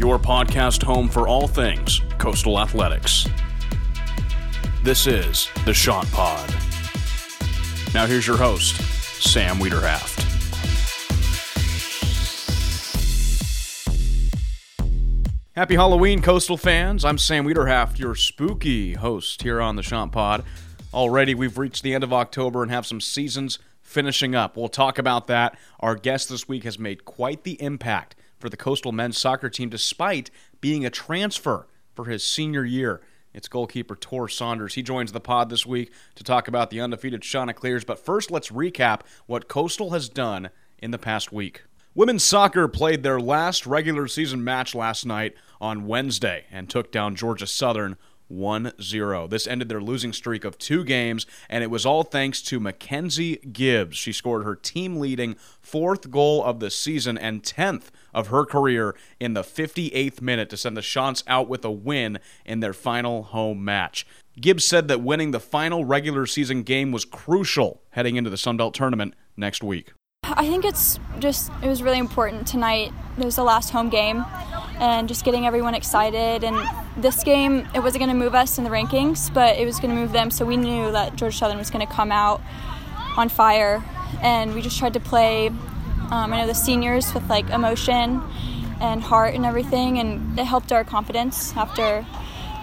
your podcast home for all things coastal athletics. This is the Chant Pod. Now, here's your host, Sam Wiederhaft. Happy Halloween, Coastal fans. I'm Sam Wiederhaft, your spooky host here on the Chant Pod. Already, we've reached the end of October and have some seasons finishing up. We'll talk about that. Our guest this week has made quite the impact for the Coastal men's soccer team despite being a transfer for his senior year. It's goalkeeper Tor Saunders. He joins the pod this week to talk about the undefeated Chanticleers. But first, let's recap what Coastal has done in the past week. Women's soccer played their last regular season match last night on Wednesday and took down Georgia Southern 1 0. This ended their losing streak of two games, and it was all thanks to Mackenzie Gibbs. She scored her team leading fourth goal of the season and 10th of her career in the 58th minute to send the Chants out with a win in their final home match. Gibbs said that winning the final regular season game was crucial heading into the Sun Belt tournament next week. I think it's just, it was really important tonight. It was the last home game and just getting everyone excited. And this game, it wasn't going to move us in the rankings, but it was going to move them. So we knew that George Southern was going to come out on fire, and we just tried to play. Um, I know the seniors with like emotion and heart and everything, and it helped our confidence after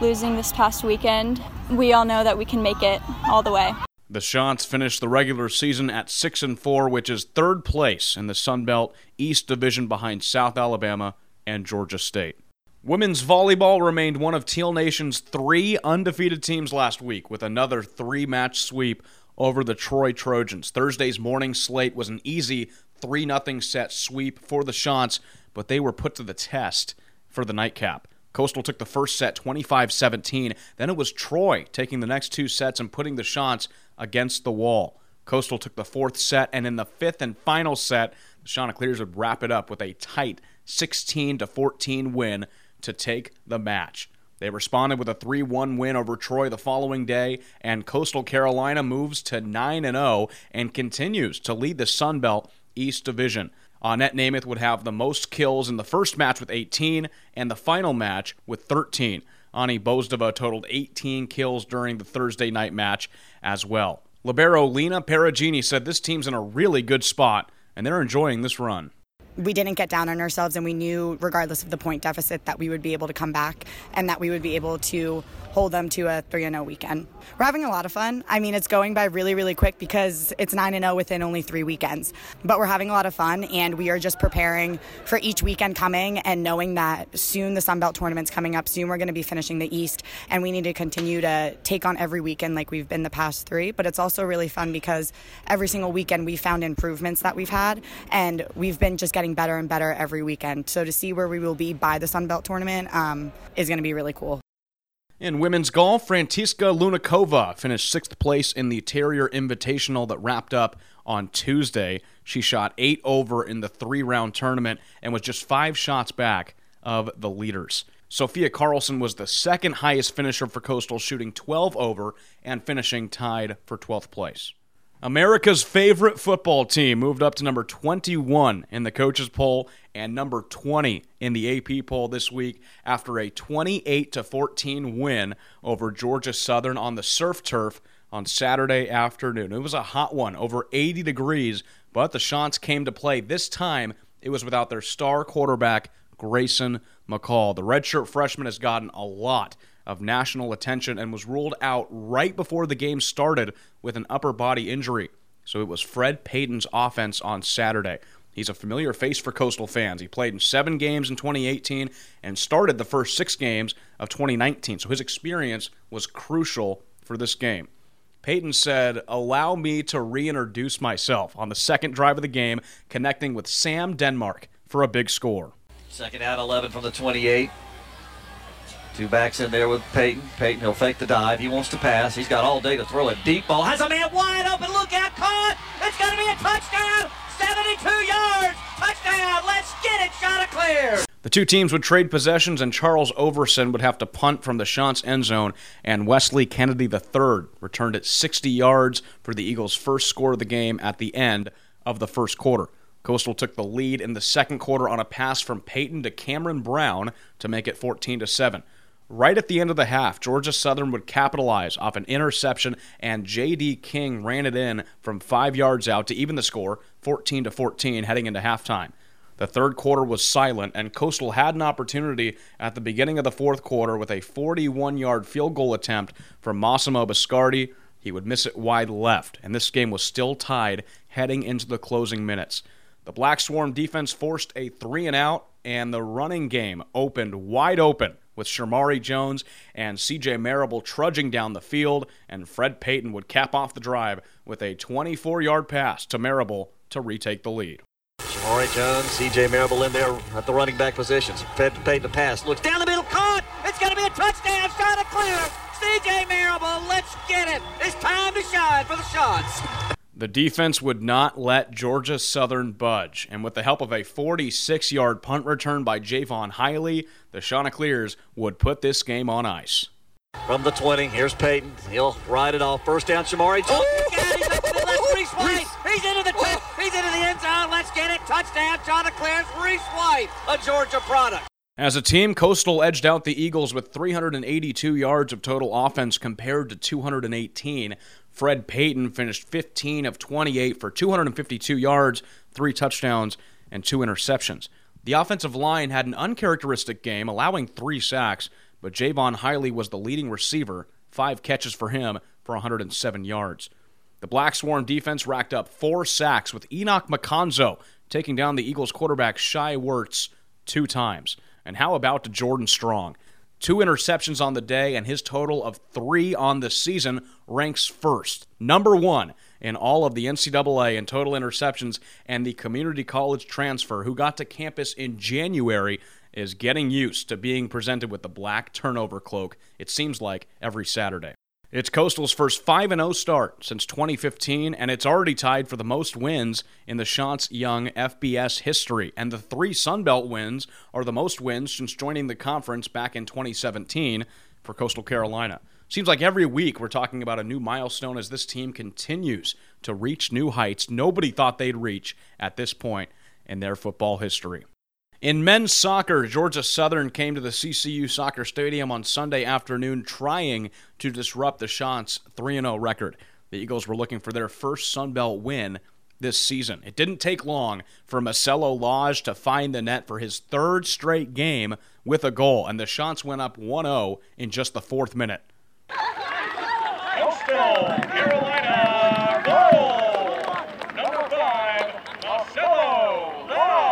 losing this past weekend. We all know that we can make it all the way. The Chants finished the regular season at 6 and 4, which is third place in the Sun Belt East Division behind South Alabama and Georgia State. Women's volleyball remained one of Teal Nation's three undefeated teams last week with another three match sweep over the Troy Trojans. Thursday's morning slate was an easy 3 0 set sweep for the Chants, but they were put to the test for the nightcap. Coastal took the first set 25 17. Then it was Troy taking the next two sets and putting the Chants against the wall. Coastal took the fourth set, and in the fifth and final set, the Chanticleers would wrap it up with a tight 16 14 win to take the match. They responded with a 3 1 win over Troy the following day, and Coastal Carolina moves to 9 0 and continues to lead the Sun Belt East Division. Annette Namath would have the most kills in the first match with 18 and the final match with 13. Ani Bozdova totaled 18 kills during the Thursday night match as well. Libero Lena Perugini said this team's in a really good spot and they're enjoying this run we didn't get down on ourselves and we knew regardless of the point deficit that we would be able to come back and that we would be able to hold them to a 3 0 weekend. We're having a lot of fun. I mean, it's going by really, really quick because it's 9 0 within only three weekends. But we're having a lot of fun and we are just preparing for each weekend coming and knowing that soon the Sun Belt tournament's coming up. Soon we're going to be finishing the East and we need to continue to take on every weekend like we've been the past three. But it's also really fun because every single weekend we found improvements that we've had and we've been just getting better and better every weekend. So to see where we will be by the Sun Belt tournament um, is going to be really cool. In women's golf, Francisca Lunikova finished sixth place in the Terrier Invitational that wrapped up on Tuesday. She shot eight over in the three round tournament and was just five shots back of the leaders. Sophia Carlson was the second highest finisher for Coastal, shooting 12 over and finishing tied for 12th place. America's favorite football team moved up to number 21 in the coaches poll and number 20 in the AP poll this week after a 28 to 14 win over Georgia Southern on the surf turf on Saturday afternoon. It was a hot one, over 80 degrees, but the Chants came to play. This time it was without their star quarterback Grayson McCall. The redshirt freshman has gotten a lot of national attention and was ruled out right before the game started with an upper body injury. So it was Fred Payton's offense on Saturday. He's a familiar face for Coastal fans. He played in seven games in 2018 and started the first six games of 2019. So his experience was crucial for this game. Payton said, Allow me to reintroduce myself on the second drive of the game, connecting with Sam Denmark for a big score. Second out 11 from the 28. Two backs in there with Payton. Payton, he'll fake the dive. He wants to pass. He's got all day to throw a deep ball. Has a man wide open. Look out. Caught. It's going to be a touchdown. 72 yards. Touchdown. Let's get it. Chanticleer. The two teams would trade possessions, and Charles Ouverson would have to punt from the Chants end zone, and Wesley Kennedy III returned it 60 yards for the Eagles' first score of the game at the end of the first quarter. Coastal took the lead in the second quarter on a pass from Payton to Cameron Brown to make it 14 to 7. Right at the end of the half, Georgia Southern would capitalize off an interception, and J.D. King ran it in from five yards out to even the score, 14 to 14, heading into halftime. The third quarter was silent, and Coastal had an opportunity at the beginning of the fourth quarter with a 41 yard field goal attempt from Massimo Biscardi. He would miss it wide left, and this game was still tied heading into the closing minutes. The Black Swarm defense forced a three and out, and the running game opened wide open with Shamari Jones and CJ Marable trudging down the field, and Fred Payton would cap off the drive with a 24 yard pass to Marable to retake the lead. Shamari Jones, CJ Marable in there at the running back positions. Fred Payton the pass, looks down the middle, caught! It's going to be a touchdown, Chanticleer! CJ Marable, let's get it! It's time to shine for the Chants! The defense would not let Georgia Southern budge, and with the help of a 46 yard punt return by Jaivon Heiligh, the Chanticleers would put this game on ice. From the 20, here's Payton. He'll ride it off. First down, Shamari. Oh, God, he's up to the left. Reese White. He's into the tip. He's into the end zone. Let's get it. Touchdown, Chanticleers. Reese White, a Georgia product. As a team, Coastal edged out the Eagles with 382 yards of total offense compared to 218. Fred Payton finished 15 of 28 for 252 yards, three touchdowns, and two interceptions. The offensive line had an uncharacteristic game, allowing three sacks, but Jaivon Heiligh was the leading receiver, five catches for him for 107 yards. The Black Swarm defense racked up four sacks with Enock Makonzo taking down the Eagles quarterback Shai Werts two times. And how about Jordan Strong? Two interceptions on the day, and his total of three on the season ranks first, number one in all of the NCAA in total interceptions. And the community college transfer who got to campus in January is getting used to being presented with the black turnover cloak, it seems like, every Saturday. It's Coastal's first 5 0 start since 2015, and it's already tied for the most wins in the Chants' Young FBS history. And the three Sunbelt wins are the most wins since joining the conference back in 2017 for Coastal Carolina. Seems like every week we're talking about a new milestone as this team continues to reach new heights nobody thought they'd reach at this point in their football history. In men's soccer, Georgia Southern came to the CCU Soccer Stadium on Sunday afternoon trying to disrupt the Chants' 3 0 record. The Eagles were looking for their first Sun Belt win this season. It didn't take long for Marcelo Lage to find the net for his third straight game with a goal, and the Chants went up 1 0 in just the fourth minute. Coastal Carolina goal! Number five, Marcelo Lage.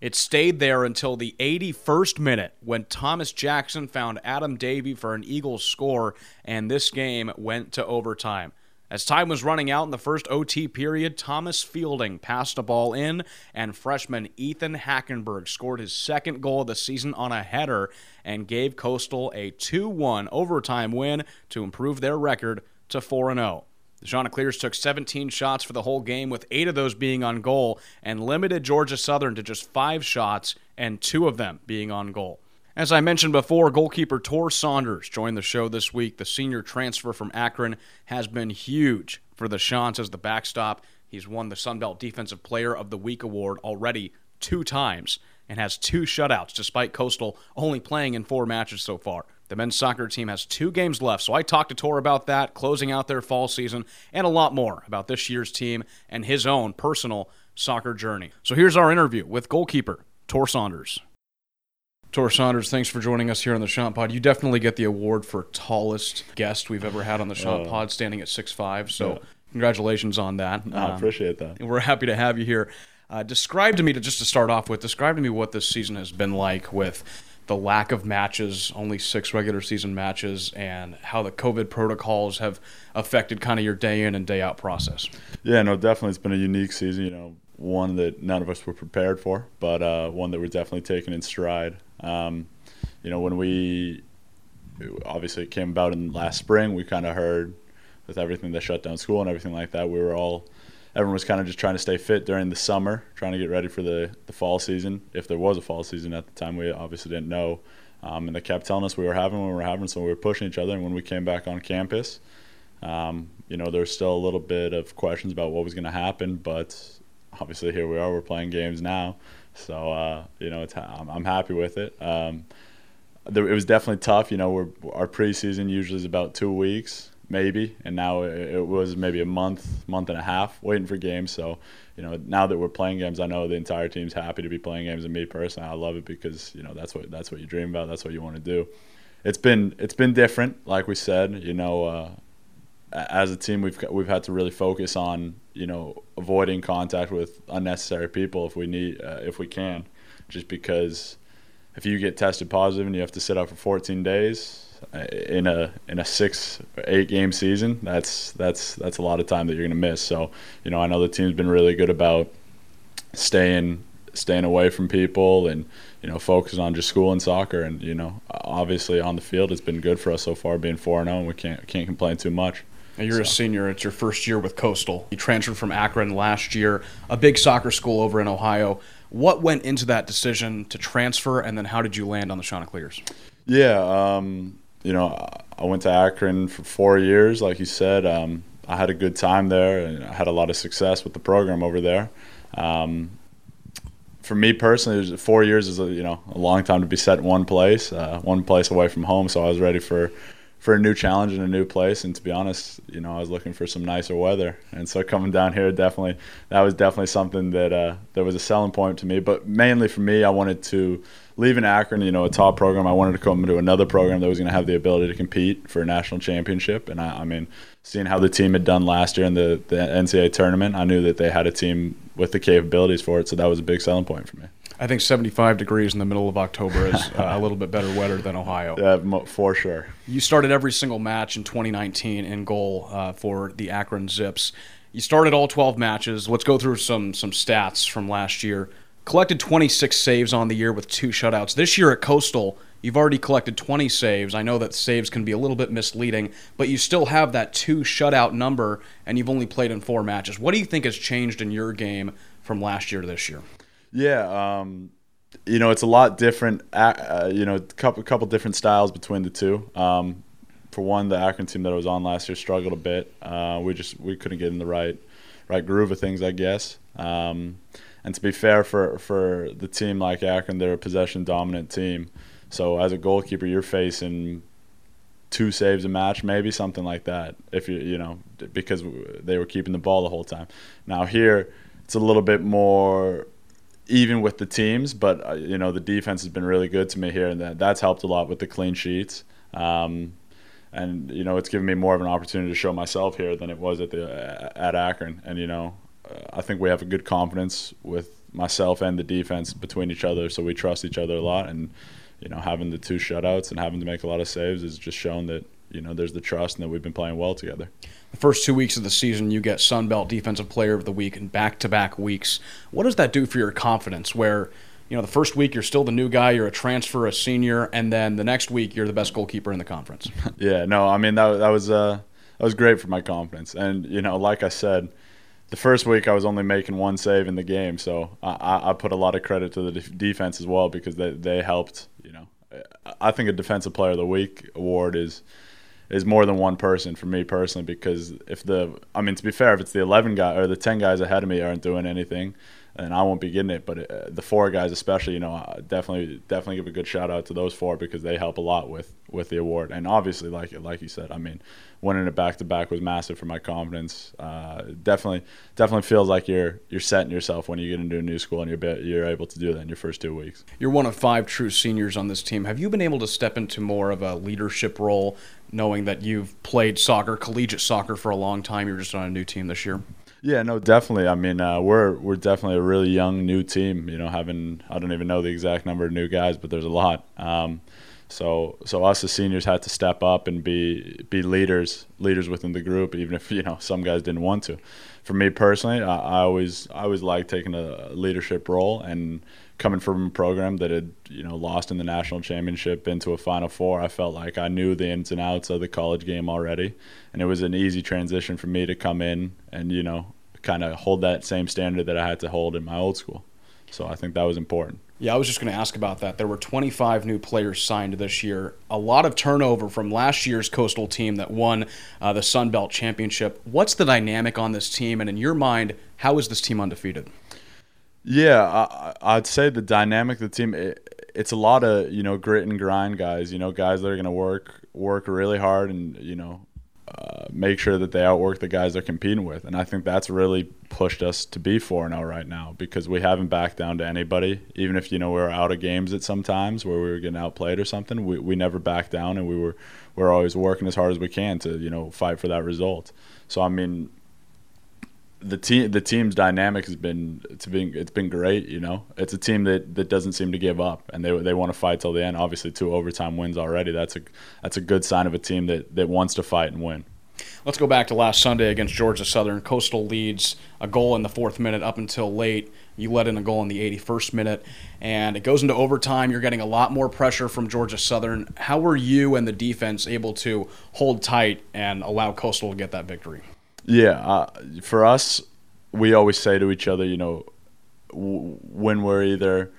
It stayed there until the 81st minute when Thomas Jackson found Adam Davey for an Eagles score, and this game went to overtime. As time was running out in the first OT period, Thomas Fielding passed a ball in, and freshman Ethan Hackenberg scored his second goal of the season on a header and gave Coastal a 2 1 overtime win to improve their record to 4 0. The Chanticleers took 17 shots for the whole game, with eight of those being on goal, and limited Georgia Southern to just five shots, and two of them being on goal. As I mentioned before, goalkeeper Tor Saunders joined the show this week. The senior transfer from Akron has been huge for the Chants as the backstop. He's won the Sun Belt Defensive Player of the Week award already two times and has two shutouts, despite Coastal only playing in four matches so far. The men's soccer team has two games left, so I talked to Tor about that, closing out their fall season, and a lot more about this year's team and his own personal soccer journey. So here's our interview with goalkeeper Tor Saunders. Tor Saunders, thanks for joining us here on the Chant Pod. You definitely get the award for tallest guest we've ever had on the Shot Oh. Pod, standing at 6'5". So Yeah. congratulations on that. I Um, appreciate that. we're happy to have you here. Uh, describe to me, to just to start off with, describe to me what this season has been like with the lack of matches, only six regular season matches, and how the COVID protocols have affected kind of your day in and day out process. Yeah, no, definitely. It's been a unique season. You know, one that none of us were prepared for, but uh, one that we're definitely taking in stride. Um, you know, when we obviously it came about in last spring, we kind of heard with everything that shut down school and everything like that, we were all everyone was kind of just trying to stay fit during the summer, trying to get ready for the the fall season. If there was a fall season at the time, we obviously didn't know. Um, and they kept telling us we were having when we were having, so we were pushing each other. And when we came back on campus, um, you know, there's still a little bit of questions about what was going to happen, but obviously here we are. We're playing games now, so uh, you know, I'm, I'm happy with it. Um, there, it was definitely tough. You know, our preseason usually is about two weeks, maybe, and now it, was maybe a month, month and a half waiting for games. So, you know, now that we're playing games, I know the entire team's happy to be playing games, and me personally, I love it because you know that's what that's what you dream about. That's what you want to do. It's been it's been different, like we said. You know. Uh, as a team, we've we've had to really focus on you know avoiding contact with unnecessary people if we need uh, if we can, just because if you get tested positive and you have to sit out for 14 days in a in a six eight game season, that's that's that's a lot of time that you're going to miss. So you know I know the team's been really good about staying staying away from people and you know focusing on just school and soccer and you know obviously on the field it's been good for us so far being 4 0 and we can't can't complain too much. You're so. a senior. It's your first year with Coastal. You transferred from Akron last year, a big soccer school over in Ohio. What went into that decision to transfer, and then how did you land on the Chanticleers? Yeah, um, you know, I went to Akron for four years, like you said. Um, I had a good time there, and I had a lot of success with the program over there. Um, for me personally, four years is a, you know a long time to be set in one place, uh, one place away from home. So I was ready for for a new challenge in a new place. And to be honest, you know, I was looking for some nicer weather, and so coming down here definitely that was definitely something that uh, that was a selling point to me. But mainly for me, I wanted to leave in Akron, you know, a top program. I wanted to come to another program that was going to have the ability to compete for a national championship. And I, I mean, seeing how the team had done last year in the the NCAA tournament, I knew that they had a team with the capabilities for it. So that was a big selling point for me. I think 75 degrees in the middle of October is uh, a little bit better weather than Ohio. Yeah, for sure. You started every single match in 2019 in goal uh, for the Akron Zips. You started all 12 matches. Let's go through some some stats from last year. Collected 26 saves on the year with two shutouts. This year at Coastal, you've already collected 20 saves. I know that saves can be a little bit misleading, but you still have that two shutout number, and you've only played in four matches. What do you think has changed in your game from last year to this year? Yeah, um, you know, it's a lot different. Uh, you know, a couple couple different styles between the two. Um, for one, the Akron team that I was on last year struggled a bit. Uh, we just we couldn't get in the right right groove of things, I guess. Um, and to be fair, for for the team like Akron, they're a possession dominant team. So as a goalkeeper, you're facing two saves a match, maybe something like that. If you you know because they were keeping the ball the whole time. Now here, it's a little bit more even with the teams, but uh, you know the defense has been really good to me here, and that, that's helped a lot with the clean sheets. Um, and you know it's given me more of an opportunity to show myself here than it was at the at Akron. And you know, I think we have a good confidence with myself and the defense between each other, so we trust each other a lot. And you know, having the two shutouts and having to make a lot of saves has just shown that you know there's the trust and that we've been playing well together the first two weeks of the season, you get Sun Belt Defensive Player of the Week in back to back weeks. What does that do for your confidence? Where, you know, the first week you're still the new guy, you're a transfer, a senior, and then the next week you're the best goalkeeper in the conference. yeah, no, I mean, that, that, was, uh, that was great for my confidence. And, you know, like I said, the first week I was only making one save in the game, so I, I put a lot of credit to the defense as well because they, they helped. You know, I think a Defensive Player of the Week award is is more than one person for me personally because if the I mean to be fair if it's the 11 guy or the 10 guys ahead of me aren't doing anything and I won't be getting it but uh, the four guys especially you know definitely definitely give a good shout out to those four because they help a lot with with the award and obviously like like you said I mean winning it back to back was massive for my confidence uh, definitely definitely feels like you're you're setting yourself when you get into a new school and you're you're able to do that in your first two weeks you're one of five true seniors on this team have you been able to step into more of a leadership role knowing that you've played soccer, collegiate soccer, for a long time. You're just on a new team this year. Yeah, no, definitely. I mean, uh, we're we're definitely a really young new team. You know, having I don't even know the exact number of new guys, but there's a lot. Um, so so us as seniors had to step up and be be leaders leaders within the group, even if you know some guys didn't want to. For me personally, I, I always I always like taking a leadership role and coming from a program that had you know lost in the national championship into a final four i felt like i knew the ins and outs of the college game already and it was an easy transition for me to come in and you know kind of hold that same standard that i had to hold in my old school so i think that was important yeah, I was just going to ask about that. There were 25 new players signed this year. A lot of turnover from last year's Coastal team that won uh, the Sun Belt Championship. What's the dynamic on this team? And in your mind, how is this team undefeated? Yeah, I, I'd say the dynamic of the team. It, it's a lot of you know grit and grind guys. You know, guys that are going to work work really hard and you know uh, make sure that they outwork the guys they're competing with. And I think that's really pushed us to be 4 0 right now because we haven't backed down to anybody. Even if, you know, we were out of games at some times where we were getting outplayed or something, we, we never backed down and we were, we are always working as hard as we can to, you know, fight for that result. So, I mean, the team the team's dynamic has been it's been it's been great. You know, it's a team that, that doesn't seem to give up, and they they want to fight till the end. Obviously, two overtime wins already. That's a that's a good sign of a team that that wants to fight and win. Let's go back to last Sunday against Georgia Southern. Coastal leads a goal in the fourth minute up until late. You let in a goal in the 81st minute, and it goes into overtime. You're getting a lot more pressure from Georgia Southern. How were you and the defense able to hold tight and allow Coastal to get that victory? Yeah, uh, for us, we always say to each other, you know, w- when we're either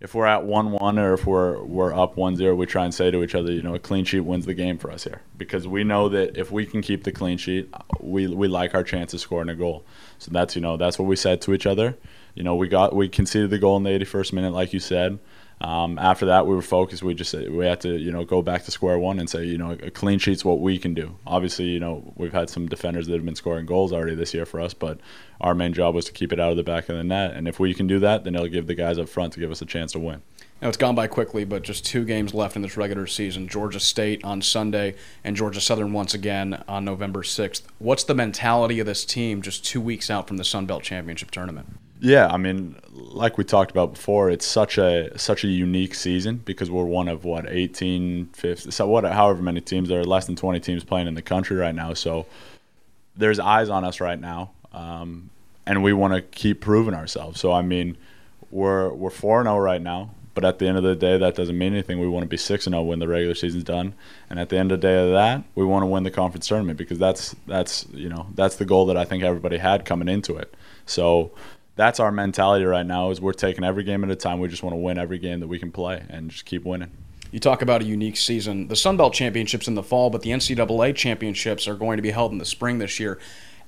if we're at one one or if we're we're up one zero, we try and say to each other, you know, a clean sheet wins the game for us here because we know that if we can keep the clean sheet, we we like our chance of scoring a goal. So that's you know that's what we said to each other. You know, we got we conceded the goal in the 81st minute, like you said. Um, after that, we were focused. We just we had to you know go back to square one and say you know a clean sheet's what we can do. Obviously, you know we've had some defenders that have been scoring goals already this year for us, but our main job was to keep it out of the back of the net. And if we can do that, then it'll give the guys up front to give us a chance to win. Now it's gone by quickly, but just two games left in this regular season. Georgia State on Sunday and Georgia Southern once again on November 6th. What's the mentality of this team just two weeks out from the Sun Belt Championship tournament? Yeah, I mean, like we talked about before, it's such a such a unique season because we're one of what 18, 50, so what, however many teams there are, less than 20 teams playing in the country right now. So there's eyes on us right now, um, and we want to keep proving ourselves. So I mean, we're we're four and zero oh right now, but at the end of the day, that doesn't mean anything. We want to be six and zero oh when the regular season's done, and at the end of the day of that, we want to win the conference tournament because that's that's you know that's the goal that I think everybody had coming into it. So that's our mentality right now is we're taking every game at a time. We just want to win every game that we can play and just keep winning. You talk about a unique season. The Sun Belt Championships in the fall, but the NCAA Championships are going to be held in the spring this year.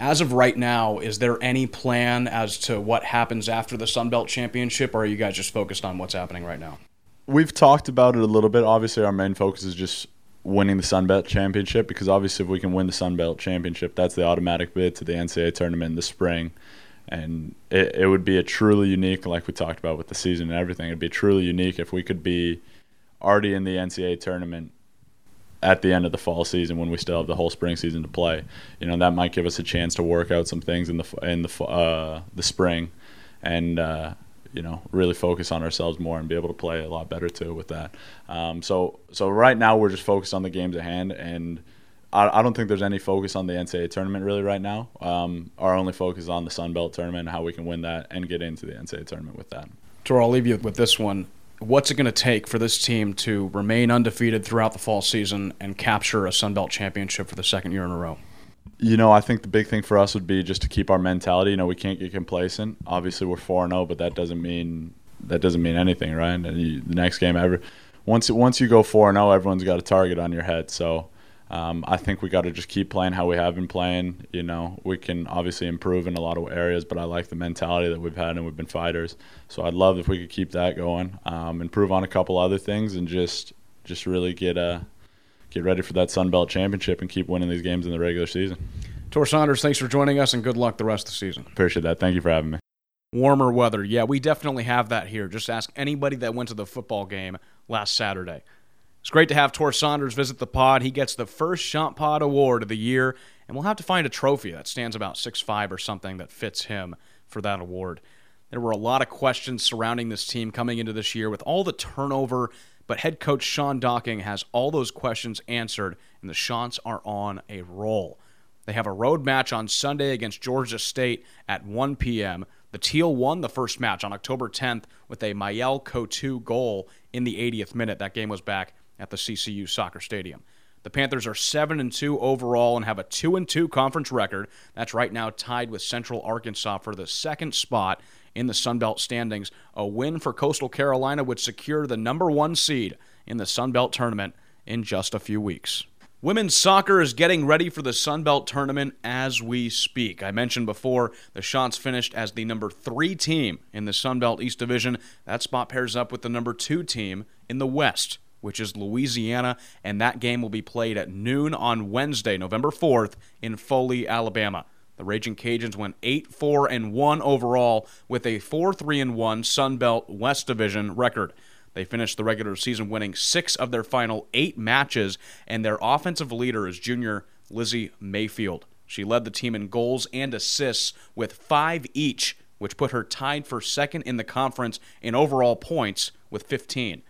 As of right now, is there any plan as to what happens after the Sun Belt Championship, or are you guys just focused on what's happening right now? We've talked about it a little bit. Obviously, our main focus is just winning the Sun Belt Championship because obviously, if we can win the Sun Belt Championship, that's the automatic bid to the NCAA tournament in the spring and it, it would be a truly unique, like we talked about with the season and everything. It'd be truly unique if we could be already in the NCAA tournament at the end of the fall season when we still have the whole spring season to play. You know that might give us a chance to work out some things in the in the uh, the spring, and uh, you know really focus on ourselves more and be able to play a lot better too with that. Um, so so right now we're just focused on the games at hand and I, I don't think there's any focus on the NCAA tournament really right now. Um, our only focus is on the Sun Belt tournament how we can win that and get into the NCAA tournament with that. Tor, I'll leave you with this one. What's it going to take for this team to remain undefeated throughout the fall season and capture a Sun Belt championship for the second year in a row? You know, I think the big thing for us would be just to keep our mentality. You know, we can't get complacent. Obviously, we're four zero, oh, but that doesn't mean that doesn't mean anything, right? And you, the next game ever, once once you go four zero, oh, everyone's got a target on your head. So um, I think we got to just keep playing how we have been playing. You know, we can obviously improve in a lot of areas, but I like the mentality that we've had and we've been fighters. So I'd love if we could keep that going, um, improve on a couple other things, and just just really get uh, get ready for that Sun Belt championship and keep winning these games in the regular season. Tor Saunders, thanks for joining us, and good luck the rest of the season. Appreciate that. Thank you for having me. Warmer weather, yeah, we definitely have that here. Just ask anybody that went to the football game last Saturday. It's great to have Tor Saunders visit the pod. He gets the first Chant Pod Award of the year, and we'll have to find a trophy that stands about six five or something that fits him for that award. There were a lot of questions surrounding this team coming into this year with all the turnover, but head coach Shaun Docking has all those questions answered, and the Chants are on a roll. They have a road match on Sunday against Georgia State at 1 p.m. The Teal won the first match on October 10th with a Mayel Coutu goal in the 80th minute. That game was back at the CCU Soccer Stadium. The Panthers are 7 and 2 overall and have a 2 and 2 conference record. That's right now tied with Central Arkansas for the second spot in the Sun Belt standings. A win for Coastal Carolina would secure the number 1 seed in the Sun Belt tournament in just a few weeks. Women's soccer is getting ready for the Sun Belt tournament as we speak. I mentioned before the Chants finished as the number three team in the Sun Belt East Division. That spot pairs up with the number two team in the West, which is Louisiana, and that game will be played at noon on Wednesday, November 4th, in Foley, Alabama. The Raging Cajuns went 8 4 and 1 overall with a 4 3 and 1 Sun Belt West Division record. They finished the regular season winning six of their final eight matches, and their offensive leader is junior Lizzie Mayfield. She led the team in goals and assists with five each, which put her tied for second in the conference in overall points with 15.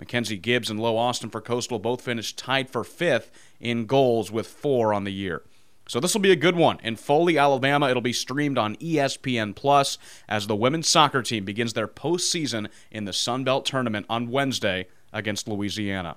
Mackenzie Gibbs and Low Austin for Coastal both finished tied for fifth in goals with four on the year. So this will be a good one. In Foley, Alabama, it'll be streamed on ESPN Plus as the women's soccer team begins their postseason in the Sun Belt Tournament on Wednesday against Louisiana.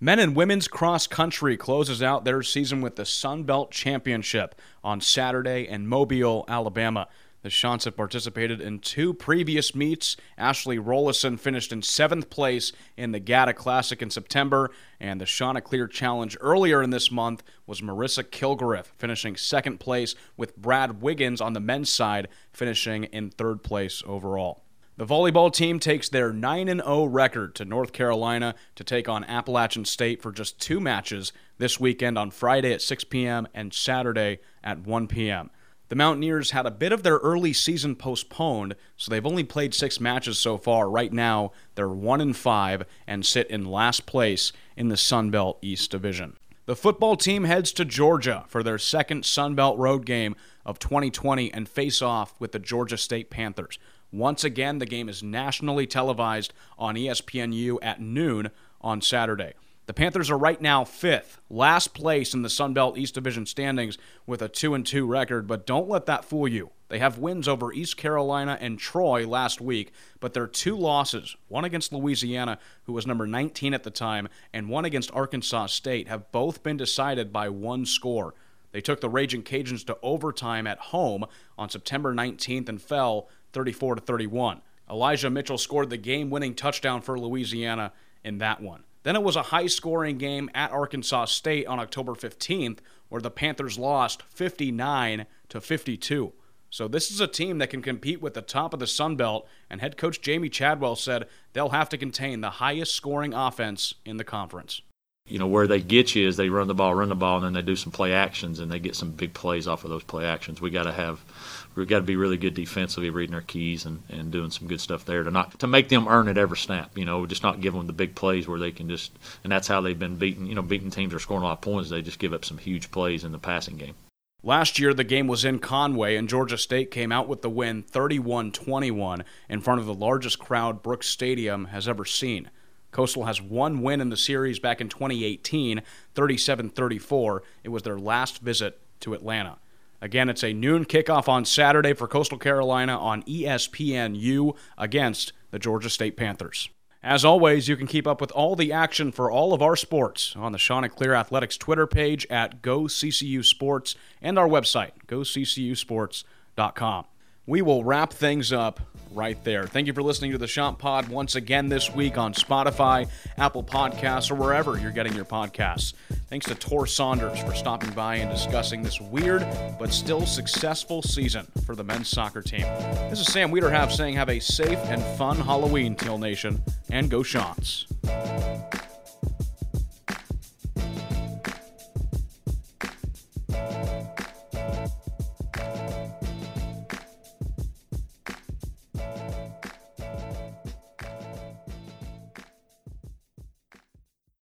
Men and women's cross country closes out their season with the Sun Belt Championship on Saturday in Mobile, Alabama. The Chants have participated in two previous meets. Ashley Rollison finished in seventh place in the GATA Classic in September, and the Chanticleer Challenge earlier in this month was Marissa Kilgariff finishing second place, with Brad Wiggins on the men's side finishing in third place overall. The volleyball team takes their 9 0 record to North Carolina to take on Appalachian State for just two matches this weekend on Friday at 6 p.m. and Saturday at 1 p.m. The Mountaineers had a bit of their early season postponed, so they've only played six matches so far. Right now, they're one in five and sit in last place in the Sun Belt East Division. The football team heads to Georgia for their second Sun Belt road game of 2020 and face off with the Georgia State Panthers. Once again, the game is nationally televised on ESPNU at noon on Saturday. The Panthers are right now fifth, last place in the Sun Belt East Division standings with a 2 and 2 record, but don't let that fool you. They have wins over East Carolina and Troy last week, but their two losses, one against Louisiana, who was number 19 at the time, and one against Arkansas State, have both been decided by one score. They took the Raging Cajuns to overtime at home on September 19th and fell 34 to 31. Elijah Mitchell scored the game-winning touchdown for Louisiana in that one. Then it was a high scoring game at Arkansas State on October 15th where the Panthers lost 59 to 52. So this is a team that can compete with the top of the Sun Belt, and head coach Jamie Chadwell said they'll have to contain the highest scoring offense in the conference. You know, where they get you is they run the ball, run the ball, and then they do some play actions, and they get some big plays off of those play actions. We got to have we've got to be really good defensively, reading our keys and, and doing some good stuff there to not to make them earn it every snap. You know, just not give them the big plays where they can just and that's how they've been beaten. You know, beating teams are scoring a lot of points. They just give up some huge plays in the passing game. Last year, the game was in Conway, and Georgia State came out with the win 31 21 in front of the largest crowd Brooks Stadium has ever seen. Coastal has one win in the series back in 2018, 37 34. It was their last visit to Atlanta. Again, it's a noon kickoff on Saturday for Coastal Carolina on ESPNU against the Georgia State Panthers. As always, you can keep up with all the action for all of our sports on the Chanticleer Athletics Twitter page at GoCCU Sports and our website, goccusports.com. We will wrap things up right there. Thank you for listening to the Chant Pod once again this week on Spotify, Apple Podcasts, or wherever you're getting your podcasts. Thanks to Tor Saunders for stopping by and discussing this weird but still successful season for the men's soccer team. This is Sam Wiederhaft saying have a safe and fun Halloween, Teal Nation, and go Chants.